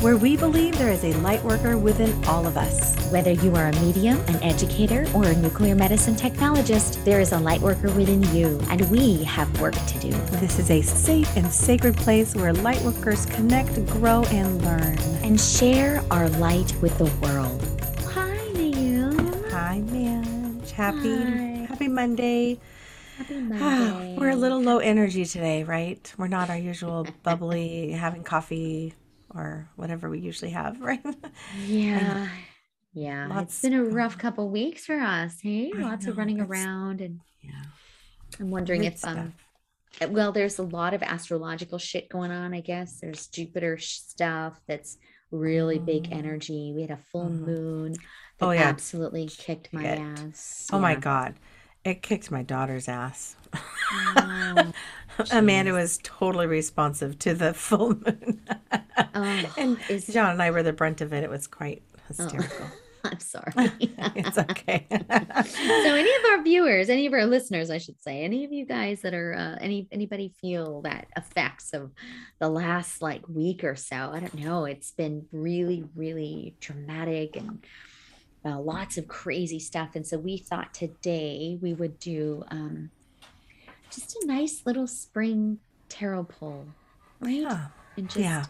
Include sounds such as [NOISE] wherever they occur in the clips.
where we believe there is a light worker within all of us. Whether you are a medium, an educator, or a nuclear medicine technologist, there is a light worker within you, and we have work to do. This is a safe and sacred place where light workers connect, grow, and learn. And share our light with the world. Hi, Neil. Hi, man. Happy, Hi. happy Monday. Happy [SIGHS] Monday. We're a little low energy today, right? We're not our usual bubbly, having coffee or whatever we usually have, [LAUGHS] right? Yeah. Yeah. Lots- it's been a rough couple weeks for us. Hey, I lots of running around and Yeah. I'm wondering if um stuff. uh, well there's a lot of astrological shit going on, I guess. There's Jupiter stuff that's really big Mm. energy. We had a full Mhm. moon that Oh, yeah. absolutely kicked my Shit. ass. Oh my God. It kicked my daughter's ass. [LAUGHS] Oh, Amanda was totally responsive to the [LAUGHS] full moon. Oh, [LAUGHS] and is- John and I were the brunt of it. It was quite hysterical. [LAUGHS] I'm sorry. it's okay. so any of our viewers any of our listeners i should say any of you guys that are uh, any anybody feel that effects of the last like week or so i don't know it's been really really dramatic and uh, lots of crazy stuff and so we thought today we would do um, just a nice little spring tarot pull right yeah. and just Yeah.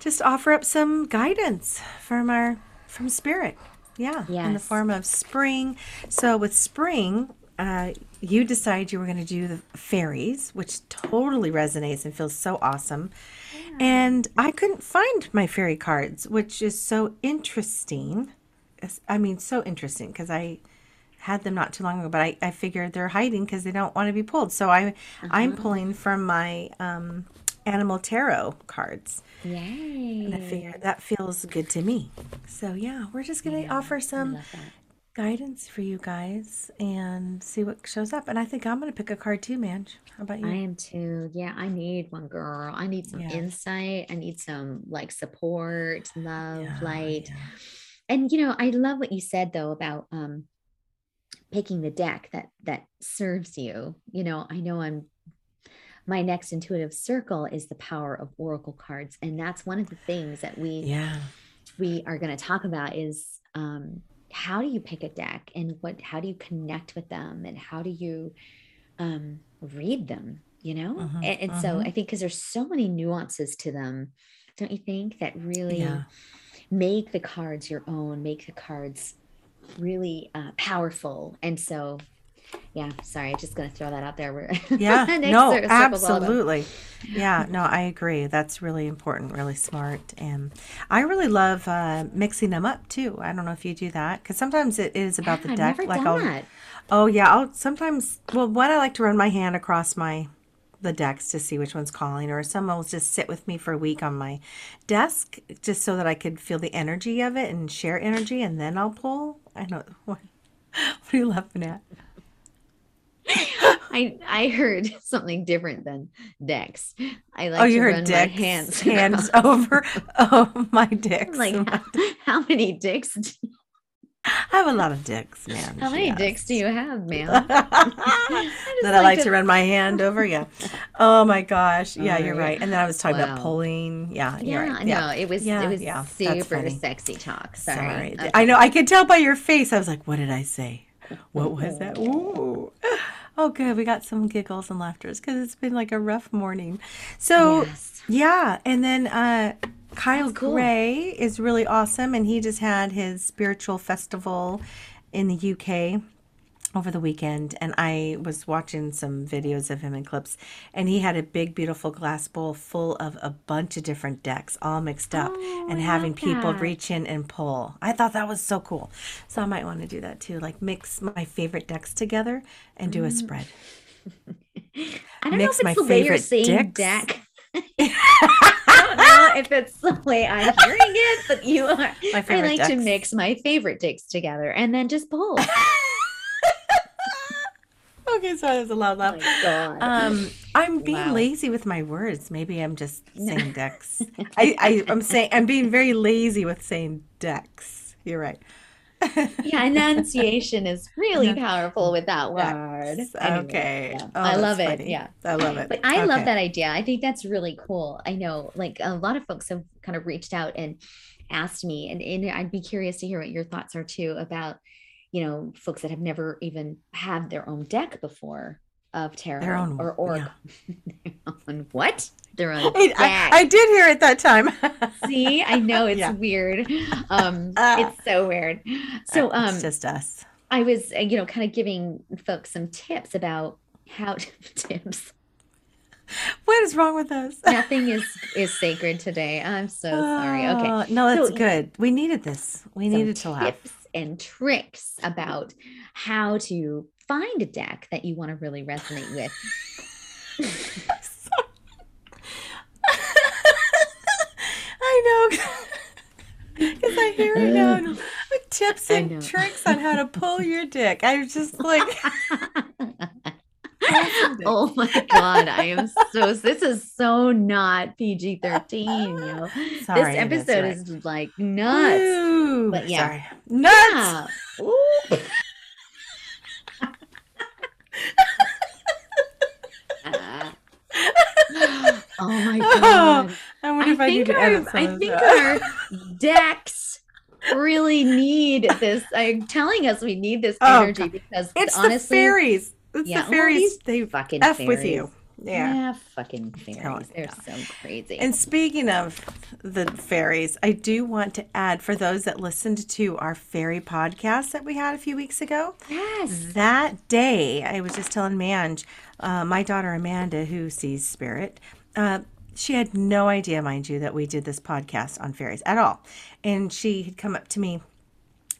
Just offer up some guidance from our from spirit. Yeah. In the form of spring. So with spring, uh, you decide you were going to do the fairies, which totally resonates and feels so awesome. And I couldn't find my fairy cards, which is so interesting. I mean, so interesting because I had them not too long ago, but I, I figured they're hiding because they don't want to be pulled. So I I'm pulling from my um, animal tarot cards. yay And I figured that feels good to me. So yeah, we're just gonna offer some guidance for you guys and see what shows up. And I think I'm gonna pick a card too, Manj. How about you? I am too. Yeah, I need one girl. I need some Yeah. insight. I need some like support, love, Yeah, light. yeah. And you know, I love what you said though about um picking the deck that that serves you. You know, I know I'm my next intuitive circle is the power of oracle cards and that's one of the things that we Yeah. we are going to talk about is um, how do you pick a deck and what how do you connect with them and how do you um, read them you know Mhm, and, and so mhm. i think because there's so many nuances to them don't you think that really Yeah. make the cards your own make the cards really uh, powerful and so yeah sorry I'm just gonna throw that out there We're [LAUGHS] Yeah. no, cir- circle's all about- absolutely. Yeah, no, I agree. That's really important, really smart. And I really love uh, mixing them up too. I don't know if you do that because sometimes it is about the Yeah, I've deck. like I'll that. Oh yeah, I'll sometimes well one I like to run my hand across my the decks to see which one's calling or some will just sit with me for a week on my desk just so that I could feel the energy of it and share energy and then I'll pull. I know what, [LAUGHS] what are you laughing at? I I heard [LAUGHS] something different than decks. I like oh, to you run heard my hands hands [LAUGHS] over oh my dicks. like how, how many dicks? Do, I have a lot of dicks, man. how many has. dicks do you have, [LAUGHS] man? [LAUGHS] that I like to run my hand over. Yeah. [LAUGHS] Oh my gosh. Yeah, Oh, you're yeah. right. And then I was talking about pulling. Yeah, you're Yeah, right. no, it was Yeah, it was yeah, super sexy talk. Sorry. Sorry, Okay. I know. I could tell by your face. I was like, what did I say? What was that? Ooh. Oh, good. We got some giggles and laughters because it's been like a rough morning. So, Yes. yeah. And then uh, Kyle cool. Gray is really awesome. And he just had his spiritual festival in the UK over the weekend and I was watching some videos of him and clips and he had a big beautiful glass bowl full of a bunch of different decks all mixed up Oh, and I having people reach in and pull. I thought that was so cool. So I might want to do that too, like mix my favorite decks together and do a mm. spread. [LAUGHS] I don't mix know my if it's the way you're favorite saying deck. [LAUGHS] [LAUGHS] I don't know if it's the way I'm hearing it, but you are. [LAUGHS] My I favorite like to mix my favorite dicks together and then just pull. [LAUGHS] okay, sorry, there's a loud Oh laugh. God. Um, I'm being Wow. lazy with my words. Maybe I'm just [LAUGHS] saying decks. I, I, I'm saying I'm being very lazy with saying decks. You're right. [LAUGHS] yeah, enunciation is really powerful with that word. Decks. Anyway, Okay. yeah. Oh, I love it. funny. Yeah. I love it. But I love that idea. I think that's really cool. I know like a lot of folks have kind of reached out and asked me, and, and I'd be curious to hear what your thoughts are too about, you know, folks that have never even had their own deck before of tarot Their own- or or [LAUGHS] their own what? Their own I. I, I did hear it that time. [LAUGHS] See, I know it's Yeah. weird. Um, Ah. it's so weird. So um it's just us. I was, uh, you know, kind of giving folks some tips about how to [LAUGHS] tips. What is wrong with us? [LAUGHS] Nothing is is sacred today. I'm so sorry. Okay. Oh, No, that's So- good. We needed this. We needed to laugh. tips and tricks about how to find a deck that you want to really resonate with. I know. [LAUGHS] Because I hear it now. Tips and tricks on how to pull your dick. I was just like, [LAUGHS] oh my god, I am [LAUGHS] so this is so not PG-13, yo. sorry. this episode right. is like nuts. Ooh, But yeah. Sorry. Nuts. Yeah. Ah. [GASPS] oh my god. I wonder if I, need think to our, edit I think that. our [LAUGHS] decks really need this. I'm telling us we need this Oh, energy God. because It's the fairies. It's Yeah, the fairies. these they fucking F fairies. with you. Yeah. Yeah, fucking fairies. They're so crazy. And speaking of the fairies, I do want to add for those that listened to our fairy podcast that we had a few weeks ago. yes. That day, I was just telling Manj, uh, my daughter Amanda, who sees spirit, uh, she had no idea, mind you, that we did this podcast on fairies at all. And she had come up to me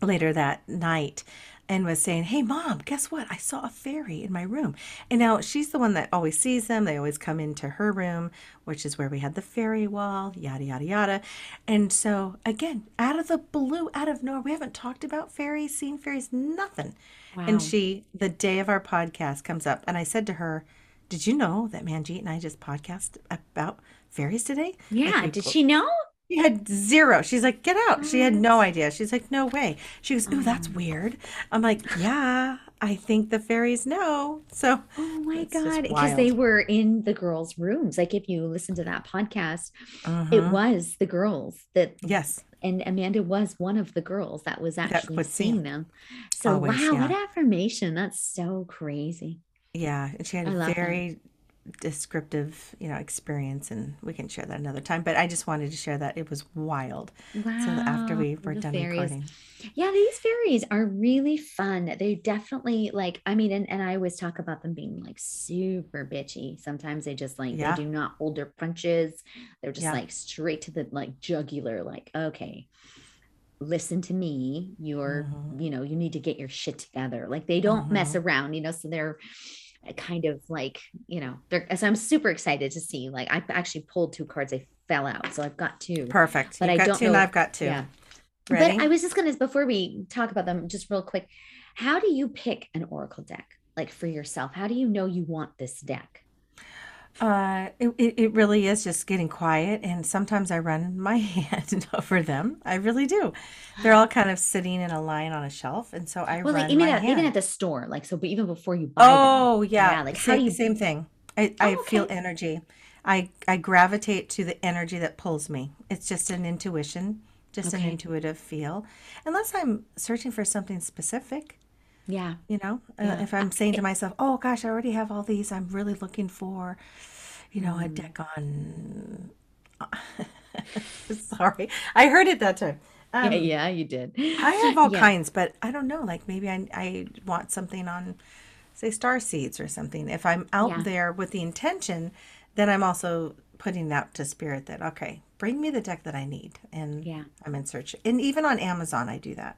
later that night and was saying, Hey, mom, guess what? I saw a fairy in my room. And now she's the one that always sees them. They always come into her room, which is where we had the fairy wall, yada, yada, yada. And so, again, out of the blue, out of nowhere, we haven't talked about fairies, seen fairies, nothing. Wow. And she, the day of our podcast, comes up, and I said to her, Did you know that Manjeet and I just podcast about fairies today? yeah. Like, Did po- she know? she had zero. She's like, get out. She had no idea. She's like, no way. She goes, ooh, that's weird. I'm like, yeah, I think the fairies know. So, Oh my god! Because they were in the girls' rooms. Like if you listen to that podcast, it mhm. was the girls that yes, and Amanda was one of the girls that was actually was seeing them. So Always, wow, what affirmation! That's so crazy. Yeah. And she had a love that. very descriptive, you know, experience, and we can share that another time. But I just wanted to share that it was wild. Wow. So after we were the done fairies. recording, Yeah, these fairies are really fun. They definitely like, I mean, and, and I always talk about them being like super bitchy. Sometimes they just like Yeah. they do not hold their punches. They're just Yeah. like straight to the like jugular, like, okay, listen to me. You're, Mhm. you know, you need to get your shit together. Like they don't mess around, you know, so they're kind of like, you know, they're so I'm super excited to see. Like I actually pulled two cards, they fell out. So I've got two. perfect. But You've I got don't two, and know- I've got two. Yeah. Ready? But I was just gonna before we talk about them, just real quick. How do you pick an oracle deck, like for yourself? How do you know you want this deck? Uh, it, it really is just getting quiet, and sometimes I run my [LAUGHS] hand over them. I really do. They're all kind of sitting in a line on a shelf, and so I Well, run like even at, hand. even at the store, like so, but even before you buy them. oh yeah, Yeah, like, how same, do you- same thing. I, I Oh, feel energy. I I gravitate to the energy that pulls me. It's just an intuition, just an intuitive feel. Unless I'm searching for something specific, Yeah. you know, uh, Yeah. if I'm saying to myself, "Oh gosh, I already have all these. I'm really looking for, you know, Mm. a deck on." [LAUGHS] Sorry, I heard it that time. Um, yeah, yeah, you did. I have all Yeah. kinds, but I don't know. Like maybe I I want something on, say, star seeds or something. If I'm out there with the intention, then I'm also putting out to spirit that okay, bring me the deck that I need, and Yeah. I'm in search. And even on Amazon, I do that.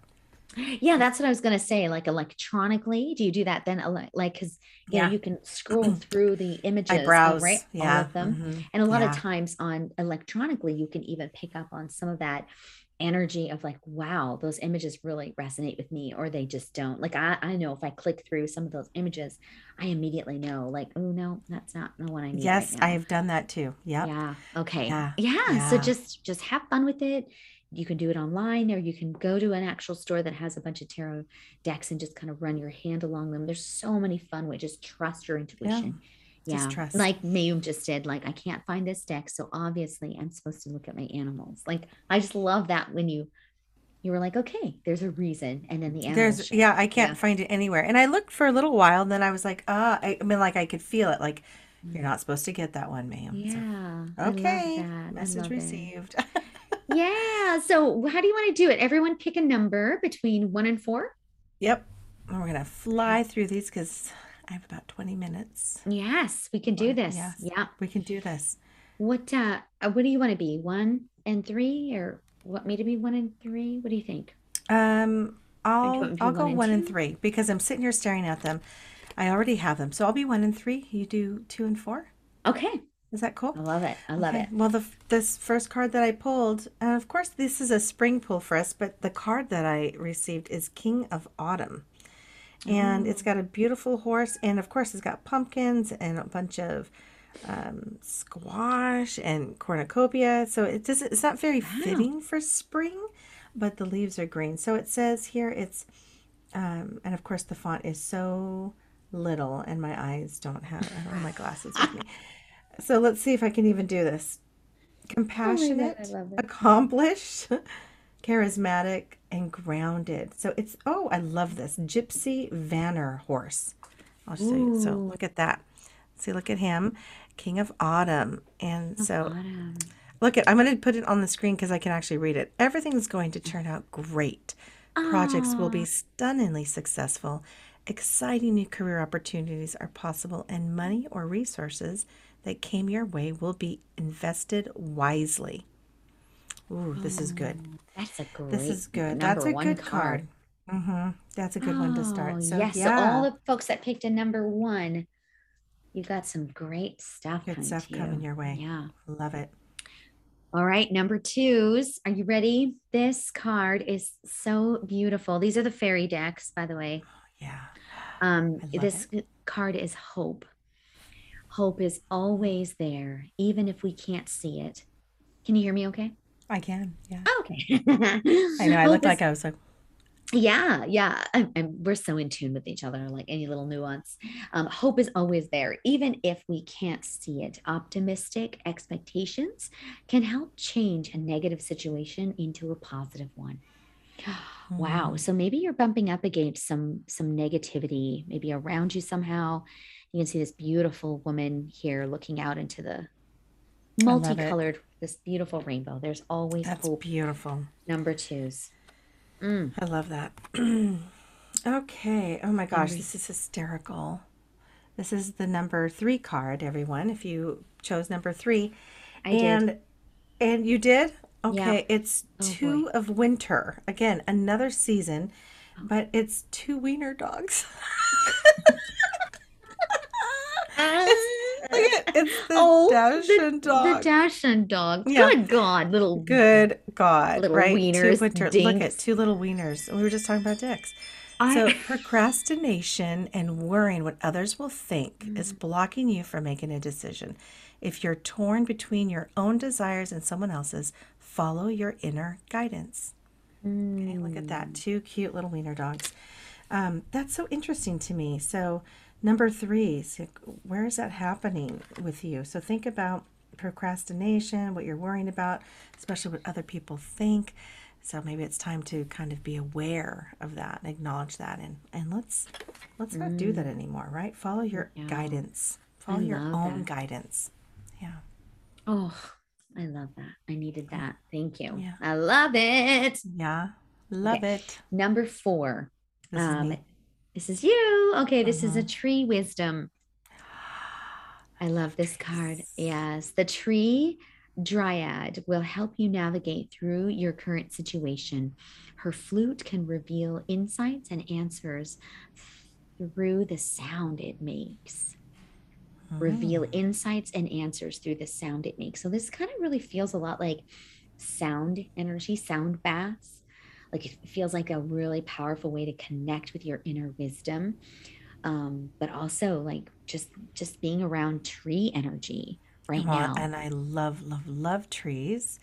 Yeah, that's what I was gonna say. Like electronically, do you do that then? Like, because you Yeah. know you can scroll through the images, I browse, right? yeah, All of them. mhm, And a lot yeah. of times on electronically, you can even pick up on some of that energy of like, wow, those images really resonate with me, or they just don't. Like I, I know if I click through some of those images, I immediately know, like, oh no, that's not the one I need. Yes, right I have done that too. Yep. Yeah. Okay. Yeah. Yeah. So just just have fun with it. You can do it online or you can go to an actual store that has a bunch of tarot decks and just kind of run your hand along them. There's so many fun ways. Just trust your intuition. Just Yeah. trust. Like Mayum just did. Like, I can't find this deck. So obviously I'm supposed to look at my animals. Like, I just love that when you you were like, okay, there's a reason. And then the animals. There's show yeah. I can't Yeah. find it anywhere. And I looked for a little while, and then I was like, ah, I, I mean, like I could feel it. Like you're not supposed to get that one, ma'am. So, Yeah. Love okay, message received. [LAUGHS] Yeah. So how do you want to do it? Everyone pick a number between one and four. yep. And we're gonna fly through these because I have about 20 minutes. Yes, we can do this. yes. Yeah. We can do this. What uh uh, what do you want to be? One and three or what me to be one and three? What do you think? Um, I'll want me to be I'll go one and one and three because I'm sitting here staring at them. I already have them, so I'll be one and three. You do two and four. Okay. Is that cool? I love it. I love Okay, it. Well, the this first card that I pulled, and of course this is a spring pull for us, but the card that I received is King of Autumn, and Oh. it's got a beautiful horse, and of course it's got pumpkins and a bunch of um, squash and cornucopia. So it does it's not very fitting for spring, but the leaves are green. So it says here it's, um, and of course the font is so little, and my eyes don't have I don't have my glasses with me. [LAUGHS] So let's see if I can even do this. Compassionate, love accomplished, [LAUGHS] charismatic, and grounded. So it's, oh, I love this. Gypsy Vanner horse. I'll show you. So look at that. See, look at him. King of Autumn. And so Autumn. look at, I'm going to put it on the screen because I can actually read it. Everything's going to turn out great. Projects will be stunningly successful. Exciting new career opportunities are possible, and money or resources that came your way will be invested wisely. Ooh, this is good. That's a great This is good. That's a good card. Mm-hmm. That's a good one to Oh, start. So yes. yeah, So all the folks that picked a number one, you got some great stuff good coming stuff coming you. your way. Yeah. Love it. All right, number twos. Are you ready? This card is so beautiful. These are the fairy decks, by the way. Yeah. Um, this card is hope. Hope is always there, even if we can't see it. Can you hear me okay? I can. Yeah. Okay. [LAUGHS] I know. I Hope looked is- like I was like, yeah, yeah. I'm, I'm- we're so in tune with each other, like any little nuance. Um, hope is always there, even if we can't see it. Optimistic expectations can help change a negative situation into a positive one. [GASPS] Wow. mm, So maybe you're bumping up against some some negativity, maybe around you somehow. You can see this beautiful woman here looking out into the multicolored, this beautiful rainbow. There's always that's hope. beautiful. Number twos. Mm. I love that. [CLEARS THROAT] okay. Oh my gosh, this is hysterical. This is the number three card, everyone. If you chose number three, I did. and and you did. Yeah. Okay, it's Oh, boy. two of winter again, another season, but it's two wiener dogs. [LAUGHS] Look at it's the Oh, Dachshund The dog. Dachshund dog. Yeah. Good God, little Good God, Little right? wieners, two winter. Look at two little wieners. We were just talking about dicks. I- So [LAUGHS] procrastination and worrying what others will think Mm. is blocking you from making a decision. If you're torn between your own desires and someone else's, follow your inner guidance. Okay, look at Mm. that. Two cute little wiener dogs. Um, that's so interesting to me. So, number three, so where is that happening with you? So, think about procrastination, what you're worrying about, especially what other people think. So maybe it's time to kind of be aware of that and acknowledge that, and and let's let's not do that anymore, right? Follow your Yeah. guidance. Follow your own that. guidance. Yeah. Oh, I love that. I needed that. Thank you. Yeah. I love it. Yeah. Love Okay. it. Number four. Um. This is you. Okay, this is a Mhm. tree wisdom. I [GASPS] love this card. Yes, the tree dryad will help you navigate through your current situation. Her flute can reveal insights and answers through the sound it makes. Reveal Mm. insights and answers through the sound it makes. So this kind of really feels a lot like sound energy, sound baths. Like it feels like a really powerful way to connect with your inner wisdom. Um, but also like just just being around tree energy right Well, now. and I love, love, love trees.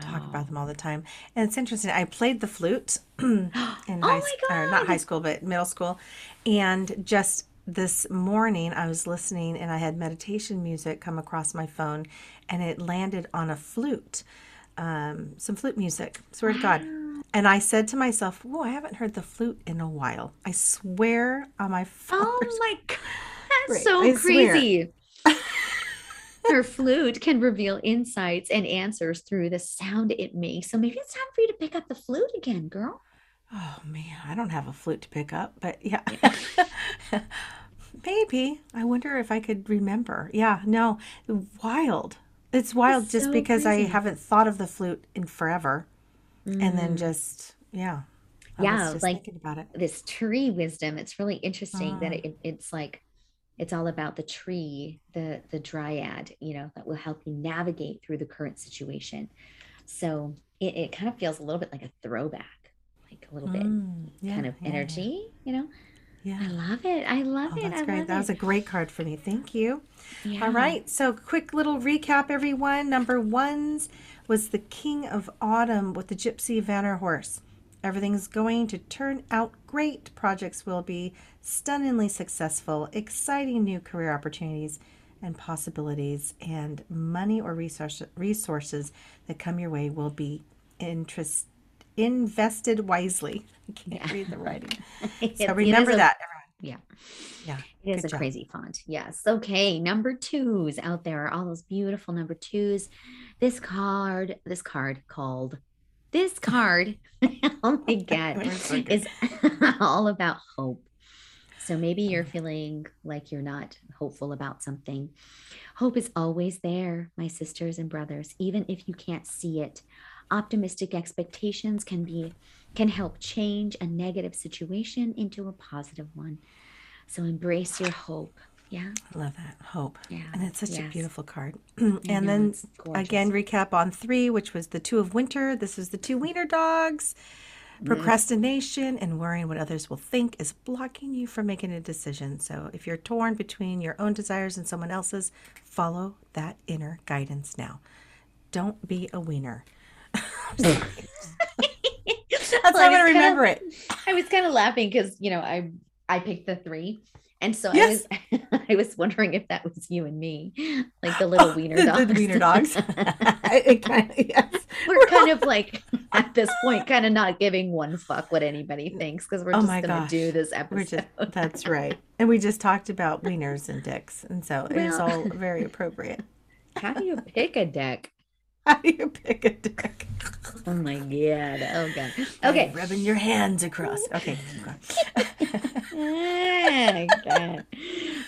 Talk about them all the time. And it's interesting. I played the flute [CLEARS THROAT] in [GASPS] Oh high school, or not high school, but middle school. And just this morning, I was listening and I had meditation music come across my phone and it landed on a flute, um, some flute music, swear to God. Wow. And I said to myself, Whoa, I haven't heard the flute in a while. I swear on my [LAUGHS] Oh my [LAUGHS] God. That's Right, so I crazy. [LAUGHS] Her flute can reveal insights and answers through the sound it makes. So maybe it's time for you to pick up the flute again, girl. Oh man, I don't have a flute to pick up, but yeah. Maybe. I wonder if I could remember. Yeah, no. Wild. It's wild It's just so because I haven't thought of the flute in forever. And then Mm. just, yeah. I Yeah, like- thinking about it. this tree wisdom it's really interesting that Mm. it, it's like it's all about the tree the the dryad you know that will help you navigate through the current situation so it, it kind of feels a little bit like a throwback like a little bit Mm, yeah, kind of yeah, yeah, energy you know Yeah. i love it i love Oh, it that's i great. That was a great card for me. Thank you. yeah. All right. So, quick little recap, everyone. Number ones was the King of Autumn with the Gypsy Vanner horse. Everything's going to turn out great. Projects will be stunningly successful, exciting new career opportunities and possibilities, and money or resource, resources that come your way will be interest, invested wisely. I can't Yeah. read the writing. [LAUGHS] It- So, remember a- that, everyone. yeah Yeah. It is Good a job. crazy font. Yes. Okay. Number twos out there, are all those beautiful number twos. This card, this card called this card. oh my God. We're so good. is [LAUGHS] all about hope. So maybe you're mm-hmm. feeling like you're not hopeful about something. Hope is always there, my sisters and brothers, even if you can't see it. Optimistic expectations can be can help change a negative situation into a positive one. So embrace your hope. Yeah. I love that. Hope. Yeah. And it's such a beautiful card. [CLEARS THROAT] And know, then again, recap on three, which was the two of winter. This is the two wiener dogs. Procrastination and worrying what others will think is blocking you from making a decision. So if you're torn between your own desires and someone else's, follow that inner guidance now. Don't be a wiener. [LAUGHS] That's Well, how I'm going to kinda- remember it. I was kind of laughing because you know I I picked the three, and so Yes. I was [LAUGHS] I was wondering if that was you and me, like the little wiener the, dogs. The wiener dogs. [LAUGHS] it kind of, yes. we're kind of like at this point, kind of not giving one fuck what anybody thinks because we're Oh just gonna gosh. do this episode. just that's right. And we just talked about wieners and dicks. And so it's Well- all very appropriate. How do you pick a deck? [LAUGHS] How do you pick a? Oh my god! Oh god! Okay. Rubbing your hands across. Okay. [LAUGHS] Oh, God.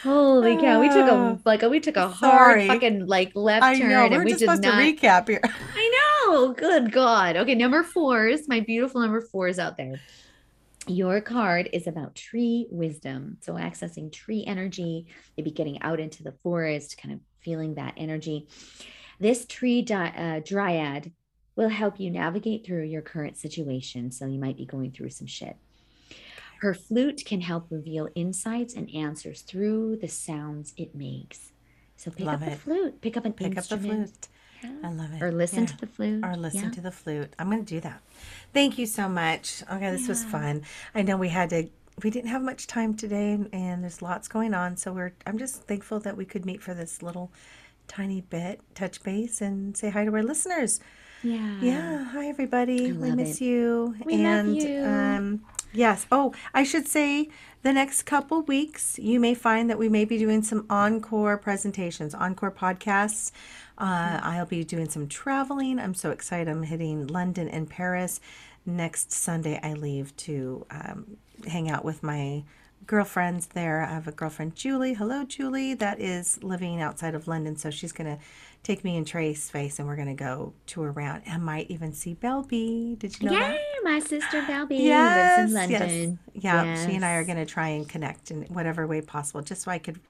Holy cow! We took a Oh, like we took a hard sorry. fucking like left I turn, know. and We're we just supposed not. to recap here. [LAUGHS] I know. Good God. Okay, number fours, my beautiful number fours out there. Your card is about tree wisdom. So, accessing tree energy, maybe getting out into the forest, kind of feeling that energy. This tree di- uh, dryad will help you navigate through your current situation. So, you might be going through some shit. Her flute can help reveal insights and answers through the sounds it makes. So, pick Love up the it. flute, pick up an Pick up the instrument. flute. Yeah. I love it. Or listen Yeah. to the flute. or listen Yeah. to the flute. I'm going to do that. Thank you so much. Okay, this was fun. I know we had to we didn't have much time today and, and there's lots going on, so we're I'm just thankful that we could meet for this little tiny bit, touch base and say hi to our listeners. Yeah. Yeah, hi everybody. We miss it. you. We love and you. um yes. Oh, I should say the next couple weeks you may find that we may be doing some encore presentations, encore podcasts. Uh, I'll be doing some traveling. I'm so excited. I'm hitting London and Paris. Next Sunday, I leave to um, hang out with my girlfriends there. I have a girlfriend, Julie. Hello, Julie, that is living outside of London. So she's going to take me and Trace face, and we're gonna go tour around. and might even see Belby. Did you know that? Yay, my sister Belby Yes, lives in yes. London. Yeah, she and I are going to try and connect in whatever way possible, just so I could.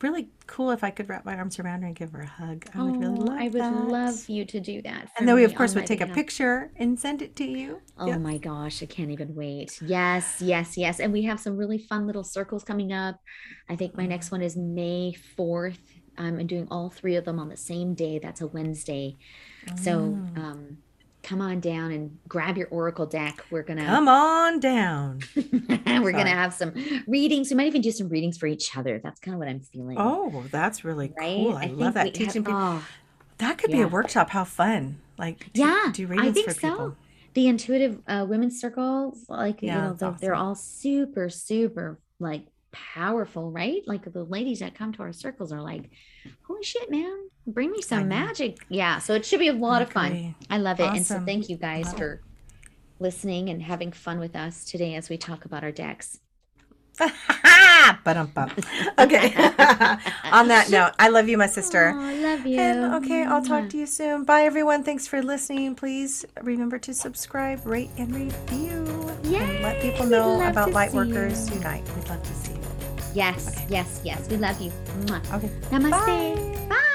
Really cool if I could wrap my arms around her and give her a hug. I would really Oh, love I would that. love you to do that. And then we, of course, would take a picture and send it to you. Oh Yeah. my gosh, I can't even wait. Yes, yes, yes. And we have some really fun little circles coming up. I think my next one is May 4th. Um, I'm doing all three of them on the same day. That's a Wednesday. So Mm. um, come on down and grab your Oracle deck. We're gonna Come on down. [LAUGHS] we're Sorry. gonna have some readings. We might even do some readings for each other. That's kind of what I'm feeling. Oh, that's really right. cool. I, love that. we have- Teaching people. oh, That could be a workshop. How fun. Like, Yeah, do I readings think for so. people. the intuitive uh, women's circles like you Yeah, know that's they're, they're all super super like powerful right like the ladies that come to our circles are like holy shit man bring me some magic yeah so it should be a lot of fun i love it and so thank you guys it. for listening and having fun with us today as we talk about our decks. [LAUGHS] Okay. [LAUGHS] On that note, I love you, my sister. i love you And okay, I'll talk to you soon. Bye, everyone. Thanks for listening. Please remember to subscribe, rate, and review. and let people know about Lightworkers. Unite. We'd love to see Yes, okay. yes, yes. We love you. Okay. Namaste. Bye. Bye.